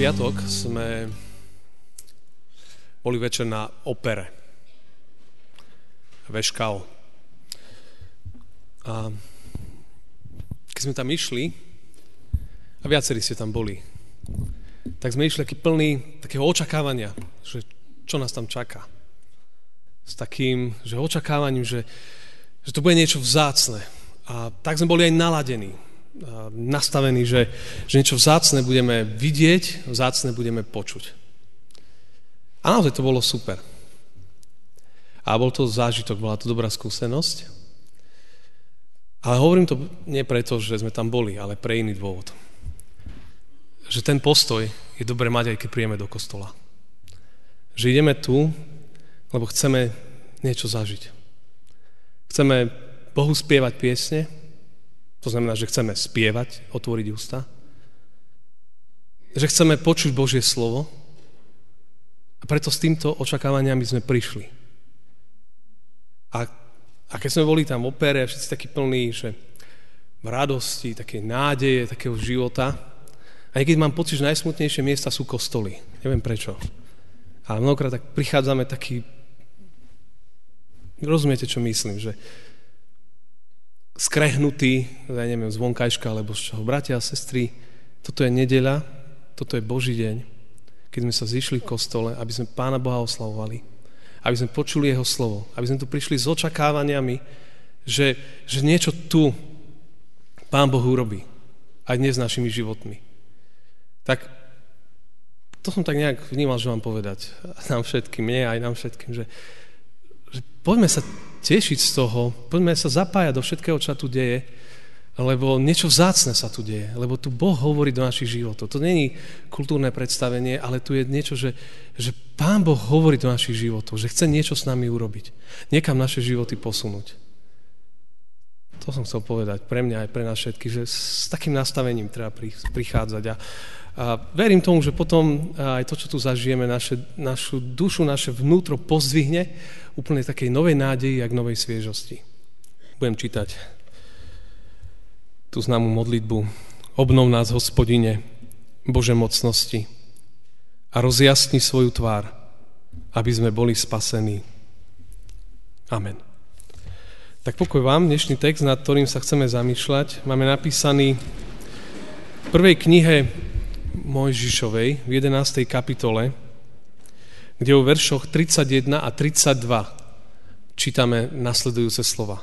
Piatok sme boli večer na opere. Veškal. A keď sme tam išli, a viacerí ste tam boli, tak sme išli taký plný takého očakávania, že čo nás tam čaká. S takým, že očakávaním, že, že to bude niečo vzácne. A tak sme boli aj naladení nastavení, že, že niečo vzácne budeme vidieť, vzácne budeme počuť. A naozaj to bolo super. A bol to zážitok, bola to dobrá skúsenosť. Ale hovorím to nie preto, že sme tam boli, ale pre iný dôvod. Že ten postoj je dobre mať, aj keď príjeme do kostola. Že ideme tu, lebo chceme niečo zažiť. Chceme Bohu spievať piesne, to znamená, že chceme spievať, otvoriť ústa. Že chceme počuť Božie slovo. A preto s týmto očakávaniami sme prišli. A, a keď sme boli tam v opere, všetci takí plní, že v radosti, také nádeje, takého života. A keď mám pocit, že najsmutnejšie miesta sú kostoly. Neviem prečo. Ale mnohokrát tak prichádzame taký... Rozumiete, čo myslím? Že, skrehnutí, ja neviem, z alebo z čoho. Bratia a sestry, toto je nedeľa, toto je Boží deň, keď sme sa zišli v kostole, aby sme Pána Boha oslavovali, aby sme počuli Jeho slovo, aby sme tu prišli s očakávaniami, že, že niečo tu Pán Boh urobí, aj dnes našimi životmi. Tak to som tak nejak vnímal, že vám povedať nám všetkým, mne aj nám všetkým, že, že poďme sa tešiť z toho, poďme sa zapájať do všetkého, čo tu deje, lebo niečo vzácne sa tu deje, lebo tu Boh hovorí do našich životov. To není kultúrne predstavenie, ale tu je niečo, že, že Pán Boh hovorí do našich životov, že chce niečo s nami urobiť. Niekam naše životy posunúť. To som chcel povedať pre mňa aj pre nás všetkých, že s takým nastavením treba prichádzať. A, a verím tomu, že potom aj to, čo tu zažijeme, naše, našu dušu, naše vnútro pozdvihne úplne takej novej nádeji a k novej sviežosti. Budem čítať tú známu modlitbu. Obnov nás, hospodine, Bože mocnosti a rozjasni svoju tvár, aby sme boli spasení. Amen. Tak pokoj vám, dnešný text, nad ktorým sa chceme zamýšľať, máme napísaný v prvej knihe Mojžišovej v 11. kapitole, kde o veršoch 31 a 32 čítame nasledujúce slova.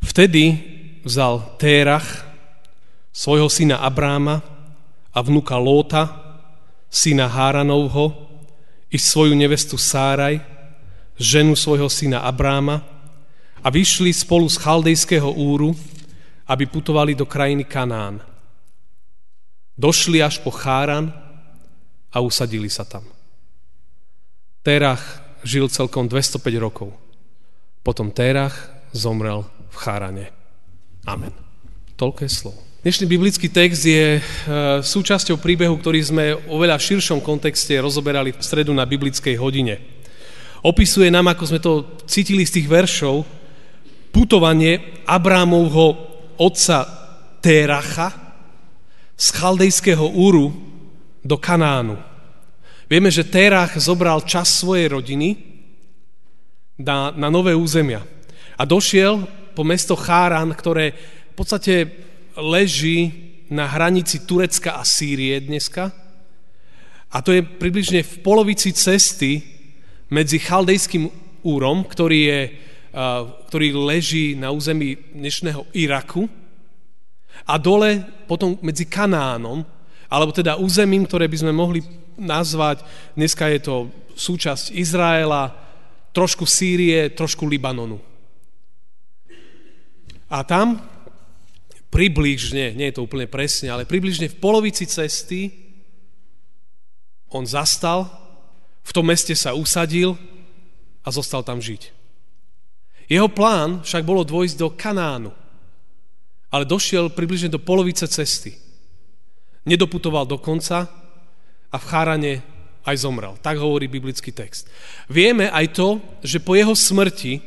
Vtedy vzal Térach svojho syna Abráma a vnuka Lóta, syna Háranovho, i svoju nevestu Sáraj, ženu svojho syna Abráma, a vyšli spolu z Chaldejského úru, aby putovali do krajiny Kanán. Došli až po Cháran a usadili sa tam. Terach žil celkom 205 rokov. Potom Terach zomrel v Chárane. Amen. Toľko je slovo. Dnešný biblický text je e, súčasťou príbehu, ktorý sme o veľa širšom kontexte rozoberali v stredu na biblickej hodine. Opisuje nám, ako sme to cítili z tých veršov, putovanie Abrámovho otca Téracha z chaldejského úru do Kanánu. Vieme, že Térach zobral čas svojej rodiny na, na nové územia a došiel po mesto Cháran, ktoré v podstate leží na hranici Turecka a Sýrie dneska. A to je približne v polovici cesty medzi chaldejským úrom, ktorý je ktorý leží na území dnešného Iraku a dole potom medzi Kanánom, alebo teda územím, ktoré by sme mohli nazvať, dneska je to súčasť Izraela, trošku Sýrie, trošku Libanonu. A tam približne, nie je to úplne presne, ale približne v polovici cesty On zastal, v tom meste sa usadil a zostal tam žiť. Jeho plán však bolo dôjsť do Kanánu, ale došiel približne do polovice cesty. Nedoputoval do konca a v Chárane aj zomrel. Tak hovorí biblický text. Vieme aj to, že po jeho smrti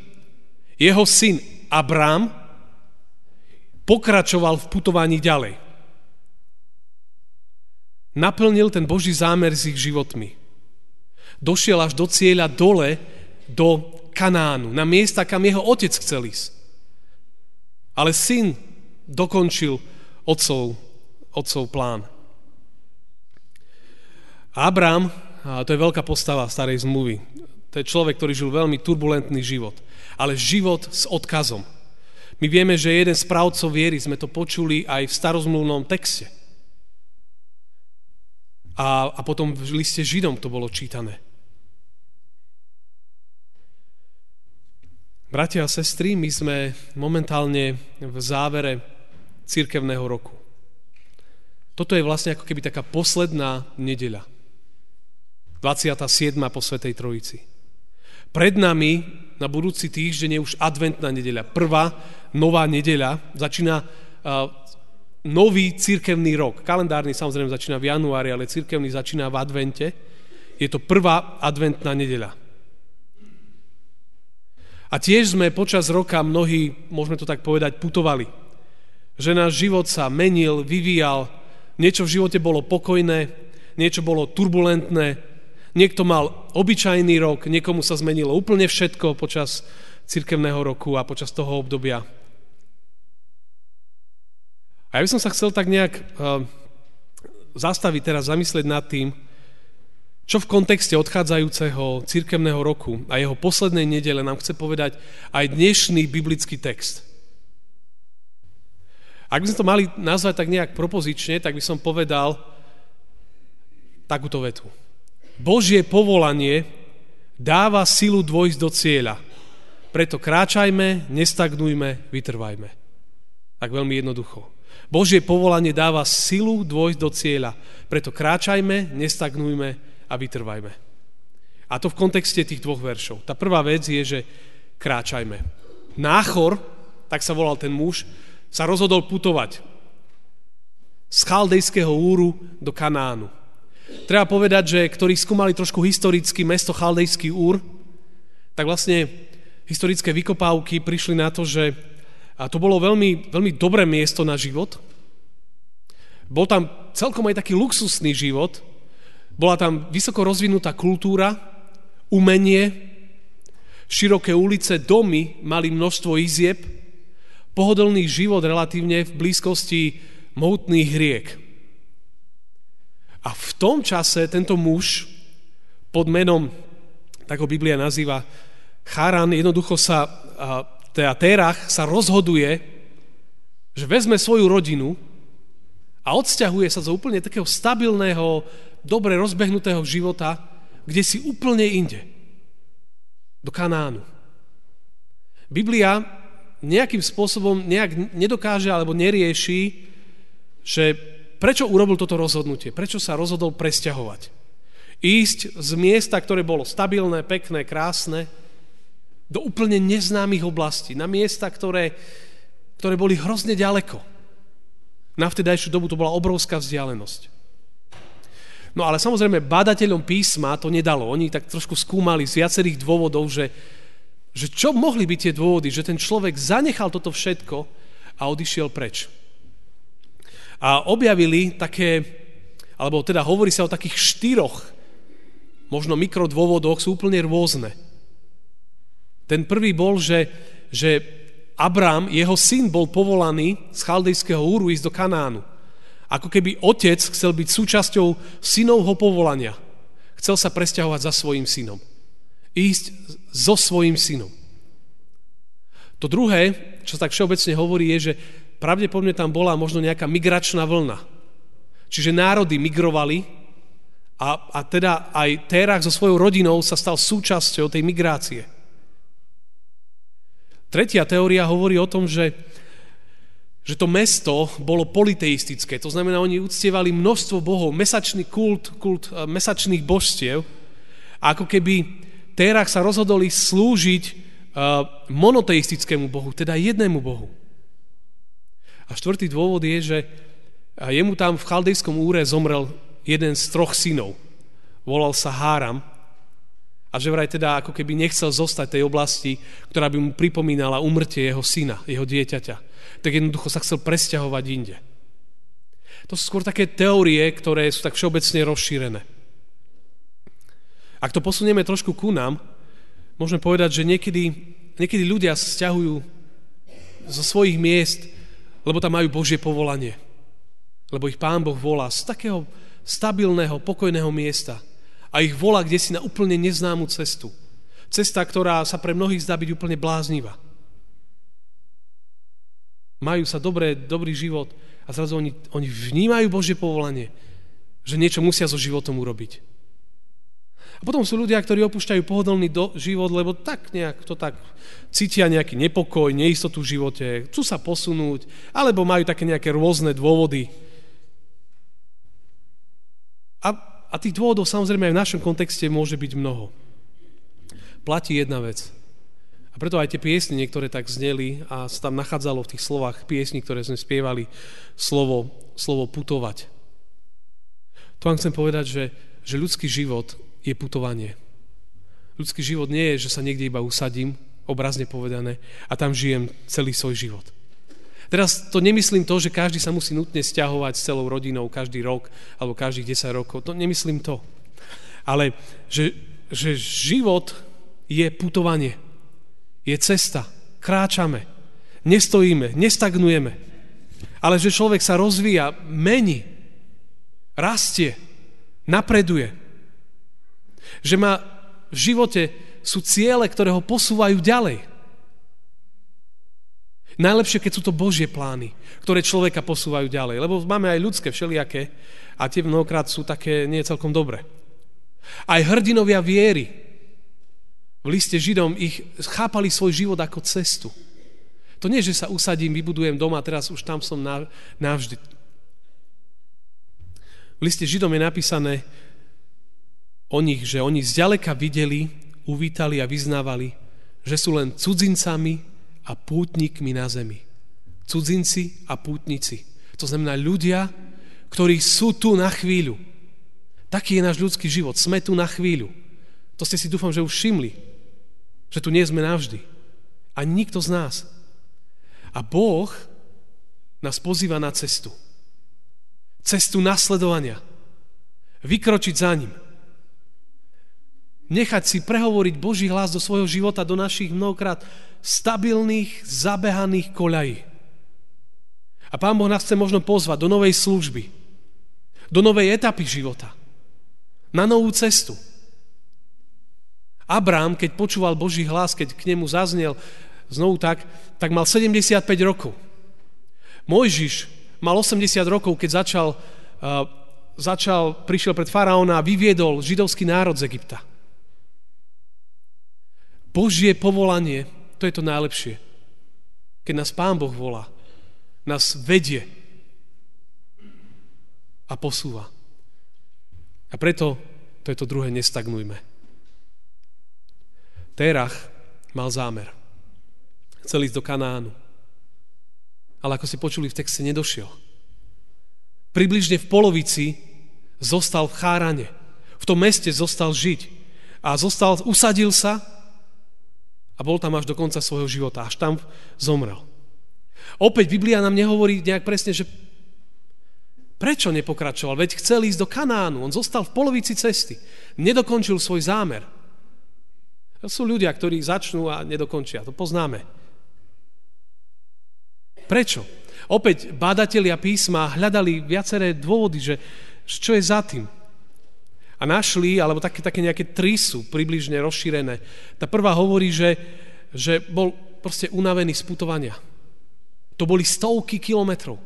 jeho syn Abrám pokračoval v putovaní ďalej. Naplnil ten Boží zámer s ich životmi. Došiel až do cieľa dole, do Kanánu, na miesta, kam jeho otec chcel ísť. Ale syn dokončil otcov, otcov plán. Abrám, a to je veľká postava starej zmluvy, to je človek, ktorý žil veľmi turbulentný život, ale život s odkazom. My vieme, že jeden z pravcov viery, sme to počuli aj v starozmluvnom texte. A, a potom v liste Židom to bolo čítané. Bratia a sestry, my sme momentálne v závere církevného roku. Toto je vlastne ako keby taká posledná nedeľa. 27. po Svetej Trojici. Pred nami na budúci týždeň je už adventná nedeľa. Prvá nová nedeľa. Začína uh, nový církevný rok. Kalendárny samozrejme začína v januári, ale církevný začína v advente. Je to prvá adventná nedeľa. A tiež sme počas roka mnohí, môžeme to tak povedať, putovali. Že náš život sa menil, vyvíjal, niečo v živote bolo pokojné, niečo bolo turbulentné, niekto mal obyčajný rok, niekomu sa zmenilo úplne všetko počas cirkevného roku a počas toho obdobia. A ja by som sa chcel tak nejak uh, zastaviť teraz, zamyslieť nad tým, čo v kontexte odchádzajúceho cirkevného roku a jeho poslednej nedele nám chce povedať aj dnešný biblický text? Ak by sme to mali nazvať tak nejak propozične, tak by som povedal takúto vetu. Božie povolanie dáva silu dôjsť do cieľa. Preto kráčajme, nestagnujme, vytrvajme. Tak veľmi jednoducho. Božie povolanie dáva silu dôjsť do cieľa. Preto kráčajme, nestagnujme, a vytrvajme. A to v kontexte tých dvoch veršov. Tá prvá vec je, že kráčajme. Náchor, tak sa volal ten muž, sa rozhodol putovať z chaldejského úru do Kanánu. Treba povedať, že ktorí skúmali trošku historicky mesto Chaldejský úr, tak vlastne historické vykopávky prišli na to, že to bolo veľmi, veľmi dobré miesto na život. Bol tam celkom aj taký luxusný život, bola tam vysoko rozvinutá kultúra, umenie, široké ulice, domy mali množstvo izieb, pohodlný život relatívne v blízkosti mohutných riek. A v tom čase tento muž pod menom, tak ho Biblia nazýva, Charan, jednoducho sa, teda Terach sa rozhoduje, že vezme svoju rodinu a odsťahuje sa zo úplne takého stabilného, dobre rozbehnutého života, kde si úplne inde. Do Kanánu. Biblia nejakým spôsobom nejak nedokáže alebo nerieši, že prečo urobil toto rozhodnutie, prečo sa rozhodol presťahovať. Ísť z miesta, ktoré bolo stabilné, pekné, krásne, do úplne neznámych oblastí, na miesta, ktoré, ktoré boli hrozne ďaleko. Na vtedajšiu dobu to bola obrovská vzdialenosť. No ale samozrejme, bádateľom písma to nedalo. Oni tak trošku skúmali z viacerých dôvodov, že, že čo mohli byť tie dôvody, že ten človek zanechal toto všetko a odišiel preč. A objavili také, alebo teda hovorí sa o takých štyroch, možno mikrodôvodoch, sú úplne rôzne. Ten prvý bol, že, že Abrám, jeho syn, bol povolaný z chaldejského úru ísť do Kanánu. Ako keby otec chcel byť súčasťou synovho povolania. Chcel sa presťahovať za svojim synom. Ísť so svojim synom. To druhé, čo tak všeobecne hovorí, je, že pravdepodobne tam bola možno nejaká migračná vlna. Čiže národy migrovali a, a teda aj Terach so svojou rodinou sa stal súčasťou tej migrácie. Tretia teória hovorí o tom, že že to mesto bolo politeistické, to znamená, oni uctievali množstvo bohov, mesačný kult, kult eh, mesačných božstiev a ako keby Terach sa rozhodol slúžiť uh, monoteistickému bohu, teda jednému bohu. A štvrtý dôvod je, že jemu tam v chaldejskom úre zomrel jeden z troch synov. Volal sa Háram a že vraj teda ako keby nechcel zostať tej oblasti, ktorá by mu pripomínala umrtie jeho syna, jeho dieťaťa tak jednoducho sa chcel presťahovať inde. To sú skôr také teórie, ktoré sú tak všeobecne rozšírené. Ak to posunieme trošku ku nám, môžeme povedať, že niekedy, niekedy ľudia sa stiahujú zo svojich miest, lebo tam majú Božie povolanie. Lebo ich Pán Boh volá z takého stabilného, pokojného miesta a ich volá kde si na úplne neznámu cestu. Cesta, ktorá sa pre mnohých zdá byť úplne bláznivá majú sa dobré, dobrý život a zrazu oni, oni vnímajú Božie povolanie, že niečo musia so životom urobiť. A potom sú ľudia, ktorí opúšťajú pohodlný do, život, lebo tak nejak to tak cítia nejaký nepokoj, neistotu v živote, chcú sa posunúť, alebo majú také nejaké rôzne dôvody. A, a tých dôvodov samozrejme aj v našom kontexte môže byť mnoho. Platí jedna vec. A preto aj tie piesne niektoré tak zneli a sa tam nachádzalo v tých slovách piesni, ktoré sme spievali, slovo, slovo putovať. To vám chcem povedať, že, že ľudský život je putovanie. Ľudský život nie je, že sa niekde iba usadím, obrazne povedané, a tam žijem celý svoj život. Teraz to nemyslím to, že každý sa musí nutne stiahovať s celou rodinou každý rok alebo každých 10 rokov. To nemyslím to. Ale že, že život je putovanie. Je cesta. Kráčame. Nestojíme, nestagnujeme. Ale že človek sa rozvíja, mení, rastie, napreduje. Že má v živote sú ciele, ktoré ho posúvajú ďalej. Najlepšie, keď sú to Božie plány, ktoré človeka posúvajú ďalej. Lebo máme aj ľudské všelijaké a tie mnohokrát sú také nie celkom dobré. Aj hrdinovia viery, v liste Židom ich chápali svoj život ako cestu. To nie, že sa usadím, vybudujem doma teraz už tam som navždy. V liste Židom je napísané o nich, že oni zďaleka videli, uvítali a vyznávali, že sú len cudzincami a pútnikmi na zemi. Cudzinci a pútnici. To znamená ľudia, ktorí sú tu na chvíľu. Taký je náš ľudský život. Sme tu na chvíľu. To ste si dúfam, že už všimli. Že tu nie sme navždy. A nikto z nás. A Boh nás pozýva na cestu. Cestu nasledovania. Vykročiť za ním. Nechať si prehovoriť Boží hlas do svojho života, do našich mnohokrát stabilných, zabehaných koľají. A Pán Boh nás chce možno pozvať do novej služby, do novej etapy života, na novú cestu. Abrám, keď počúval Boží hlas, keď k nemu zaznel znovu tak, tak mal 75 rokov. Mojžiš mal 80 rokov, keď začal, uh, začal prišiel pred faraóna a vyviedol židovský národ z Egypta. Božie povolanie, to je to najlepšie. Keď nás Pán Boh volá, nás vedie a posúva. A preto to je to druhé, nestagnujme. Terach mal zámer. Chcel ísť do Kanánu. Ale ako si počuli v texte, nedošiel. Približne v polovici zostal v Chárane. V tom meste zostal žiť. A zostal, usadil sa bol tam až do konca svojho života. Až tam zomrel. Opäť Biblia nám nehovorí nejak presne, že prečo nepokračoval. Veď chcel ísť do Kanánu. On zostal v polovici cesty. Nedokončil svoj zámer. To sú ľudia, ktorí začnú a nedokončia. To poznáme. Prečo? Opäť bádatelia písma hľadali viaceré dôvody, že čo je za tým. A našli, alebo také, také nejaké tri sú približne rozšírené. Tá prvá hovorí, že, že bol proste unavený z putovania. To boli stovky kilometrov.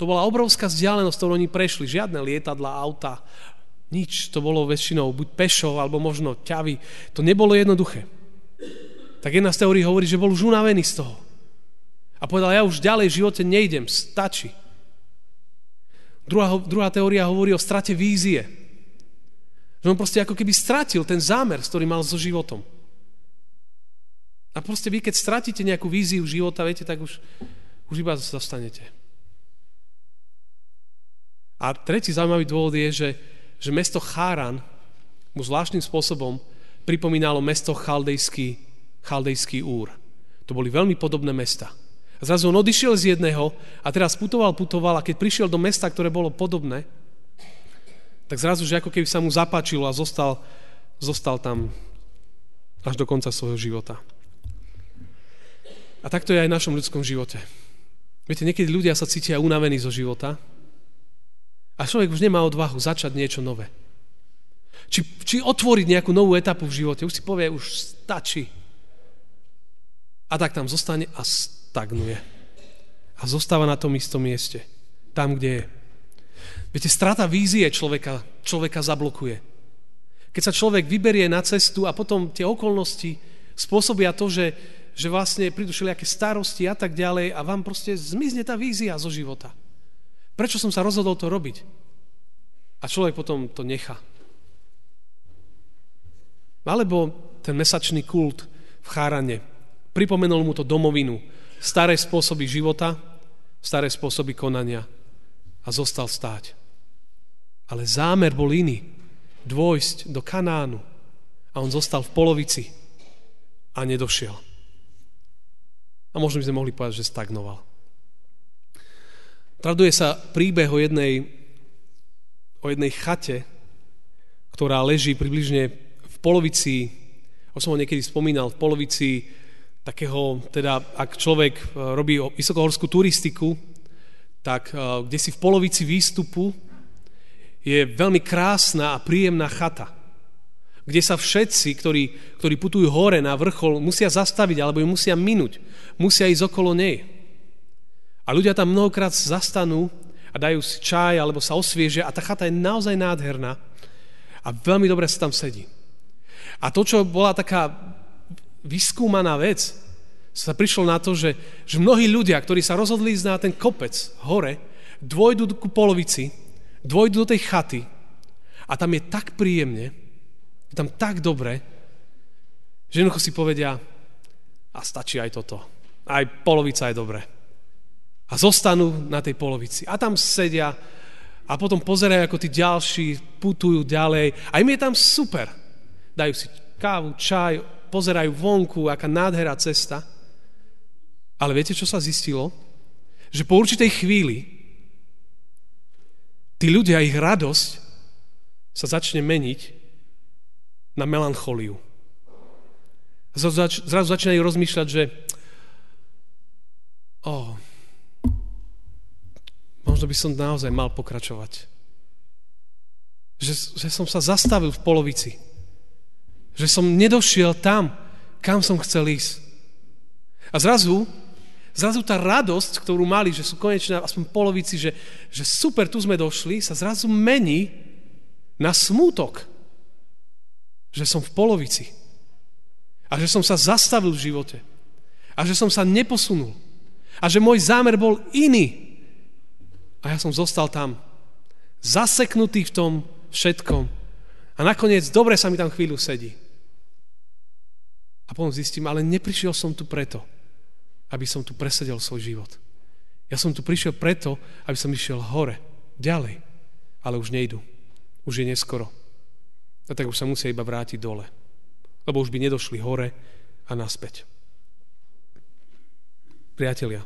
To bola obrovská vzdialenosť, ktorú oni prešli. Žiadne lietadla, auta, nič, to bolo väčšinou buď pešo, alebo možno ťavy. To nebolo jednoduché. Tak jedna z teórií hovorí, že bol už unavený z toho. A povedal, ja už ďalej v živote nejdem, stačí. Druhá, druhá teória hovorí o strate vízie. Že on proste ako keby stratil ten zámer, s ktorým mal so životom. A proste vy, keď stratíte nejakú víziu života, viete, tak už, už iba zostanete. A tretí zaujímavý dôvod je, že, že mesto Cháran mu zvláštnym spôsobom pripomínalo mesto Chaldejský, Chaldejský Úr. To boli veľmi podobné mesta. A zrazu on odišiel z jedného a teraz putoval, putoval a keď prišiel do mesta, ktoré bolo podobné, tak zrazu, že ako keby sa mu zapáčilo a zostal, zostal tam až do konca svojho života. A takto je aj v našom ľudskom živote. Viete, niekedy ľudia sa cítia unavení zo života a človek už nemá odvahu začať niečo nové. Či, či otvoriť nejakú novú etapu v živote. Už si povie, už stačí. A tak tam zostane a stagnuje. A zostáva na tom istom mieste. Tam, kde je. Viete, strata vízie človeka, človeka zablokuje. Keď sa človek vyberie na cestu a potom tie okolnosti spôsobia to, že, že vlastne prídu všelijaké starosti a tak ďalej a vám proste zmizne tá vízia zo života. Prečo som sa rozhodol to robiť? A človek potom to nechá. Alebo ten mesačný kult v Chárane. Pripomenul mu to domovinu, staré spôsoby života, staré spôsoby konania a zostal stáť. Ale zámer bol iný. Dôjsť do Kanánu. A on zostal v polovici a nedošiel. A možno by sme mohli povedať, že stagnoval. Traduje sa príbeh o jednej, o jednej chate, ktorá leží približne v polovici, už som ho niekedy spomínal, v polovici takého, teda ak človek e, robí vysokohorskú turistiku, tak e, kde si v polovici výstupu je veľmi krásna a príjemná chata, kde sa všetci, ktorí, ktorí putujú hore na vrchol, musia zastaviť alebo ju musia minúť, musia ísť okolo nej. A ľudia tam mnohokrát zastanú a dajú si čaj alebo sa osviežia a tá chata je naozaj nádherná a veľmi dobre sa tam sedí. A to, čo bola taká vyskúmaná vec, sa prišlo na to, že, že mnohí ľudia, ktorí sa rozhodli ísť na ten kopec hore, dvojdu ku polovici, dvojdu do tej chaty a tam je tak príjemne, je tam tak dobre, že jednoducho si povedia, a stačí aj toto. Aj polovica je dobre. A zostanú na tej polovici. A tam sedia a potom pozerajú, ako tí ďalší putujú ďalej. A im je tam super. Dajú si kávu, čaj, pozerajú vonku, aká nádhera cesta. Ale viete, čo sa zistilo? Že po určitej chvíli tí ľudia, ich radosť sa začne meniť na melancholiu. Zrazu, zrazu začínajú rozmýšľať, že oh, možno by som naozaj mal pokračovať. Že, že som sa zastavil v polovici. Že som nedošiel tam, kam som chcel ísť. A zrazu, zrazu tá radosť, ktorú mali, že sú konečne aspoň polovici, že, že super, tu sme došli, sa zrazu mení na smútok. Že som v polovici. A že som sa zastavil v živote. A že som sa neposunul. A že môj zámer bol iný. A ja som zostal tam. Zaseknutý v tom všetkom. A nakoniec dobre sa mi tam chvíľu sedí. A potom zistím, ale neprišiel som tu preto, aby som tu presedel svoj život. Ja som tu prišiel preto, aby som išiel hore, ďalej. Ale už nejdu. Už je neskoro. A tak už sa musia iba vrátiť dole. Lebo už by nedošli hore a naspäť. Priatelia,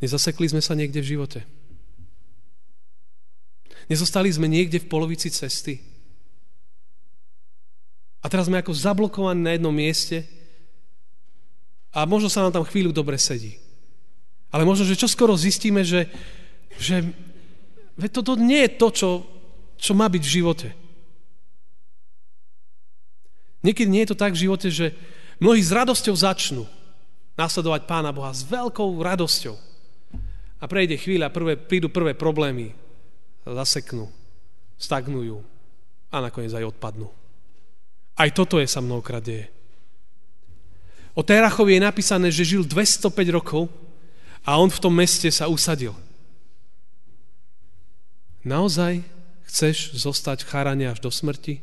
nezasekli sme sa niekde v živote. Nezostali sme niekde v polovici cesty. A teraz sme ako zablokovaní na jednom mieste a možno sa nám tam chvíľu dobre sedí. Ale možno, že čo skoro zistíme, že, že toto nie je to, čo, čo má byť v živote. Niekedy nie je to tak v živote, že mnohí s radosťou začnú nasledovať Pána Boha, s veľkou radosťou. A prejde chvíľa, prvé, prídu prvé problémy, zaseknú, stagnujú a nakoniec aj odpadnú. Aj toto je sa mnohokrát deje. O Terachovi je napísané, že žil 205 rokov a on v tom meste sa usadil. Naozaj chceš zostať v Charane až do smrti?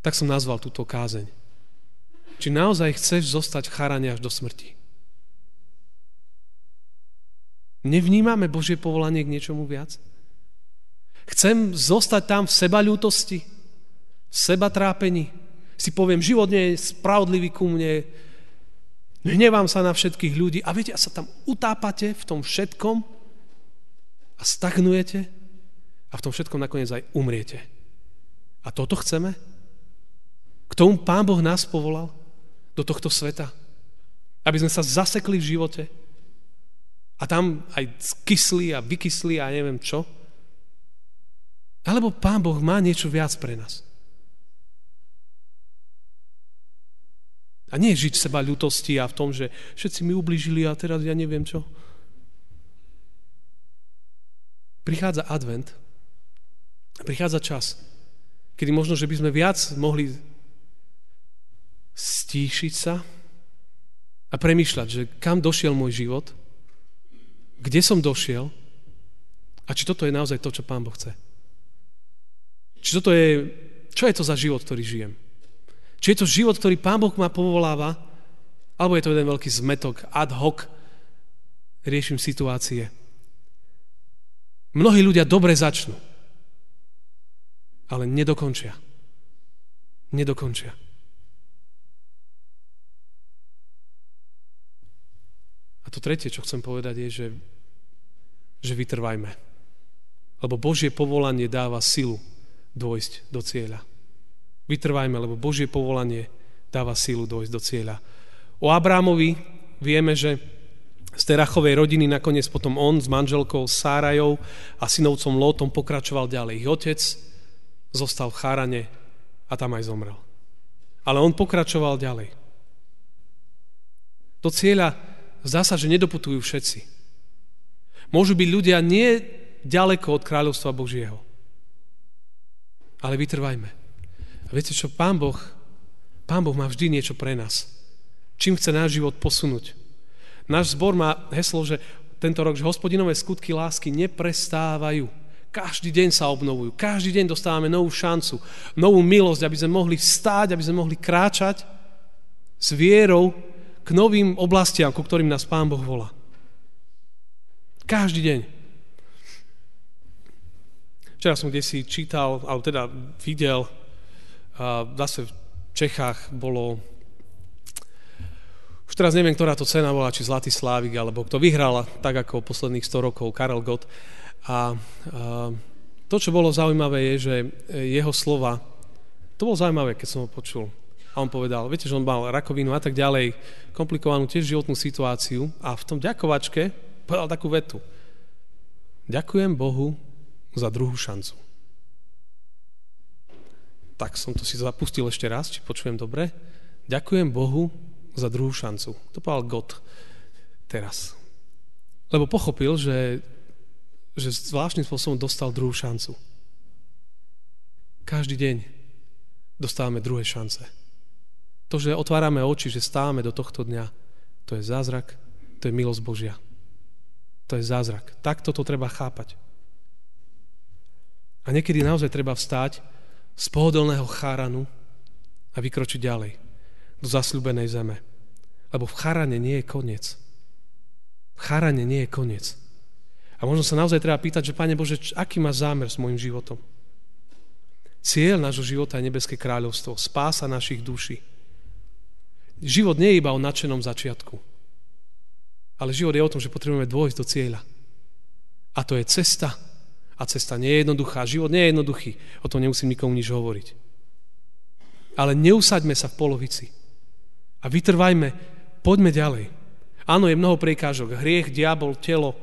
Tak som nazval túto kázeň. Či naozaj chceš zostať v Charane až do smrti? Nevnímame Božie povolanie k niečomu viac? Chcem zostať tam v seba ľútosti, v seba trápení, si poviem, život nie je spravodlivý ku mne, hnevám sa na všetkých ľudí a viete, a sa tam utápate v tom všetkom a stagnujete a v tom všetkom nakoniec aj umriete. A toto chceme? K tomu Pán Boh nás povolal do tohto sveta. Aby sme sa zasekli v živote a tam aj skysli a vykysli a neviem čo. Alebo Pán Boh má niečo viac pre nás. A nie žiť seba ľutosti a v tom, že všetci mi ubližili a teraz ja neviem čo. Prichádza advent, prichádza čas, kedy možno, že by sme viac mohli stíšiť sa a premýšľať, že kam došiel môj život, kde som došiel a či toto je naozaj to, čo Pán Boh chce. Či toto je, čo je to za život, ktorý žijem. Či je to život, ktorý Pán Boh ma povoláva, alebo je to jeden veľký zmetok, ad hoc, riešim situácie. Mnohí ľudia dobre začnú, ale nedokončia. Nedokončia. A to tretie, čo chcem povedať, je, že, že vytrvajme. Lebo Božie povolanie dáva silu dôjsť do cieľa. Vytrvajme, lebo Božie povolanie dáva sílu dojsť do cieľa. O Abrámovi vieme, že z Terachovej rodiny nakoniec potom on s manželkou Sárajou a synovcom Lótom pokračoval ďalej. Ich otec zostal v Chárane a tam aj zomrel. Ale on pokračoval ďalej. Do cieľa zdá sa, že nedoputujú všetci. Môžu byť ľudia nie ďaleko od kráľovstva Božieho. Ale vytrvajme. A viete čo, Pán Boh, Pán Boh má vždy niečo pre nás. Čím chce náš život posunúť. Náš zbor má heslo, že tento rok, že hospodinové skutky lásky neprestávajú. Každý deň sa obnovujú, každý deň dostávame novú šancu, novú milosť, aby sme mohli vstáť, aby sme mohli kráčať s vierou k novým oblastiam, ku ktorým nás Pán Boh volá. Každý deň. Včera som kde si čítal, alebo teda videl zase v Čechách bolo už teraz neviem, ktorá to cena bola, či Zlatý Slávik, alebo kto vyhral tak ako posledných 100 rokov, Karel Gott. A, a to, čo bolo zaujímavé, je, že jeho slova, to bolo zaujímavé, keď som ho počul. A on povedal, viete, že on mal rakovinu a tak ďalej, komplikovanú tiež životnú situáciu a v tom ďakovačke povedal takú vetu. Ďakujem Bohu za druhú šancu tak som to si zapustil ešte raz, či počujem dobre. Ďakujem Bohu za druhú šancu. To povedal God teraz. Lebo pochopil, že, že zvláštnym spôsobom dostal druhú šancu. Každý deň dostávame druhé šance. To, že otvárame oči, že stávame do tohto dňa, to je zázrak, to je milosť Božia. To je zázrak. Takto to treba chápať. A niekedy naozaj treba vstáť z pohodlného cháranu a vykročiť ďalej do zasľubenej zeme. Lebo v charane nie je koniec. V charane nie je koniec. A možno sa naozaj treba pýtať, že Pane Bože, aký má zámer s môjim životom? Cieľ nášho života je nebeské kráľovstvo, spása našich duší. Život nie je iba o nadšenom začiatku, ale život je o tom, že potrebujeme dôjsť do cieľa. A to je cesta, a cesta nie je jednoduchá, život nie je jednoduchý. O tom nemusím nikomu nič hovoriť. Ale neusaďme sa v polovici. A vytrvajme, poďme ďalej. Áno, je mnoho prekážok. Hriech, diabol, telo.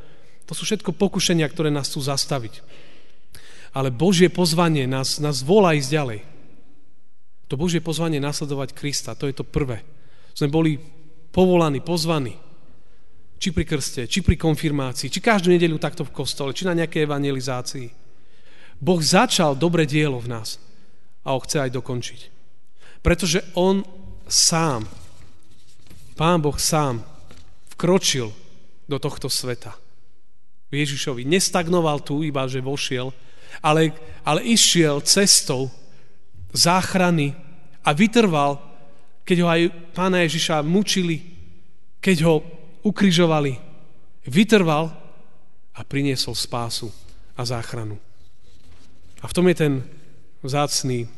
To sú všetko pokušenia, ktoré nás chcú zastaviť. Ale Božie pozvanie nás, nás volá ísť ďalej. To Božie pozvanie nasledovať Krista, to je to prvé. Sme boli povolaní, pozvaní či pri krste, či pri konfirmácii, či každú nedeľu takto v kostole, či na nejakej evangelizácii. Boh začal dobre dielo v nás a ho chce aj dokončiť. Pretože on sám Pán Boh sám vkročil do tohto sveta. Ježišovi nestagnoval tu iba, že vošiel, ale, ale išiel cestou záchrany a vytrval, keď ho aj pána Ježiša mučili, keď ho ukrižovali. Vytrval a priniesol spásu a záchranu. A v tom je ten vzácný,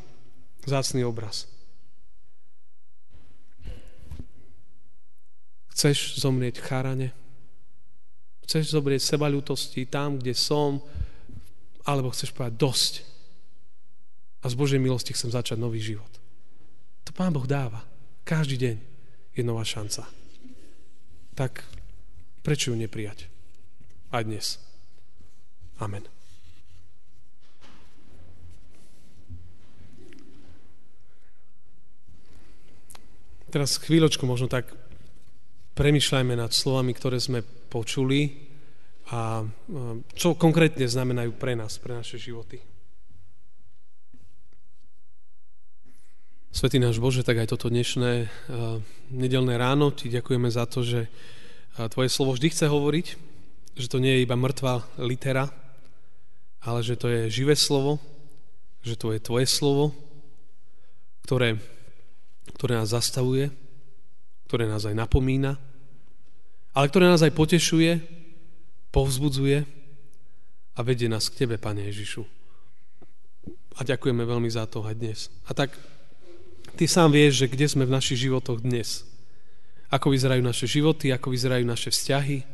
vzácný obraz. Chceš zomrieť v Charane? Chceš zomrieť seba ľutosti tam, kde som? Alebo chceš povedať dosť? A z Božej milosti chcem začať nový život. To Pán Boh dáva. Každý deň je nová šanca. Tak prečo ju neprijať? Aj dnes. Amen. Teraz chvíľočku možno tak premyšľajme nad slovami, ktoré sme počuli a čo konkrétne znamenajú pre nás, pre naše životy. Svetý náš Bože, tak aj toto dnešné uh, nedelné ráno ti ďakujeme za to, že uh, tvoje slovo vždy chce hovoriť, že to nie je iba mŕtva litera, ale že to je živé slovo, že to je tvoje slovo, ktoré, ktoré nás zastavuje, ktoré nás aj napomína, ale ktoré nás aj potešuje, povzbudzuje a vedie nás k Tebe, Pane Ježišu. A ďakujeme veľmi za to aj dnes. A tak Ty sám vieš, že kde sme v našich životoch dnes. Ako vyzerajú naše životy, ako vyzerajú naše vzťahy,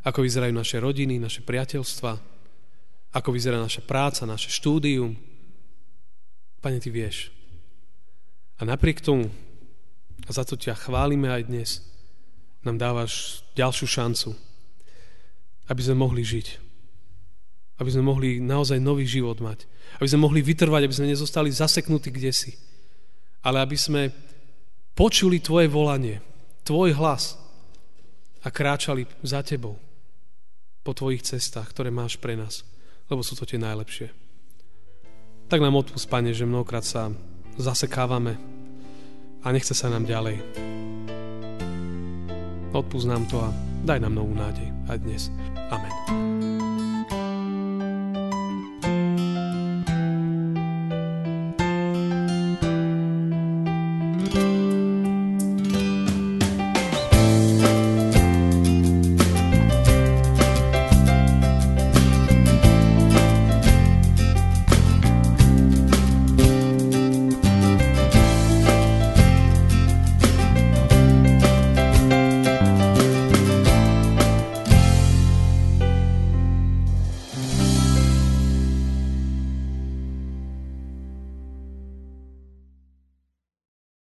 ako vyzerajú naše rodiny, naše priateľstva, ako vyzerá naša práca, naše štúdium. Pane, Ty vieš. A napriek tomu, a za to ťa chválime aj dnes, nám dávaš ďalšiu šancu, aby sme mohli žiť. Aby sme mohli naozaj nový život mať. Aby sme mohli vytrvať, aby sme nezostali zaseknutí kde si. Ale aby sme počuli Tvoje volanie, Tvoj hlas a kráčali za Tebou po Tvojich cestách, ktoré máš pre nás, lebo sú to tie najlepšie. Tak nám odpust, Pane, že mnohokrát sa zasekávame a nechce sa nám ďalej. Odpúsť nám to a daj nám novú nádej aj dnes. Amen.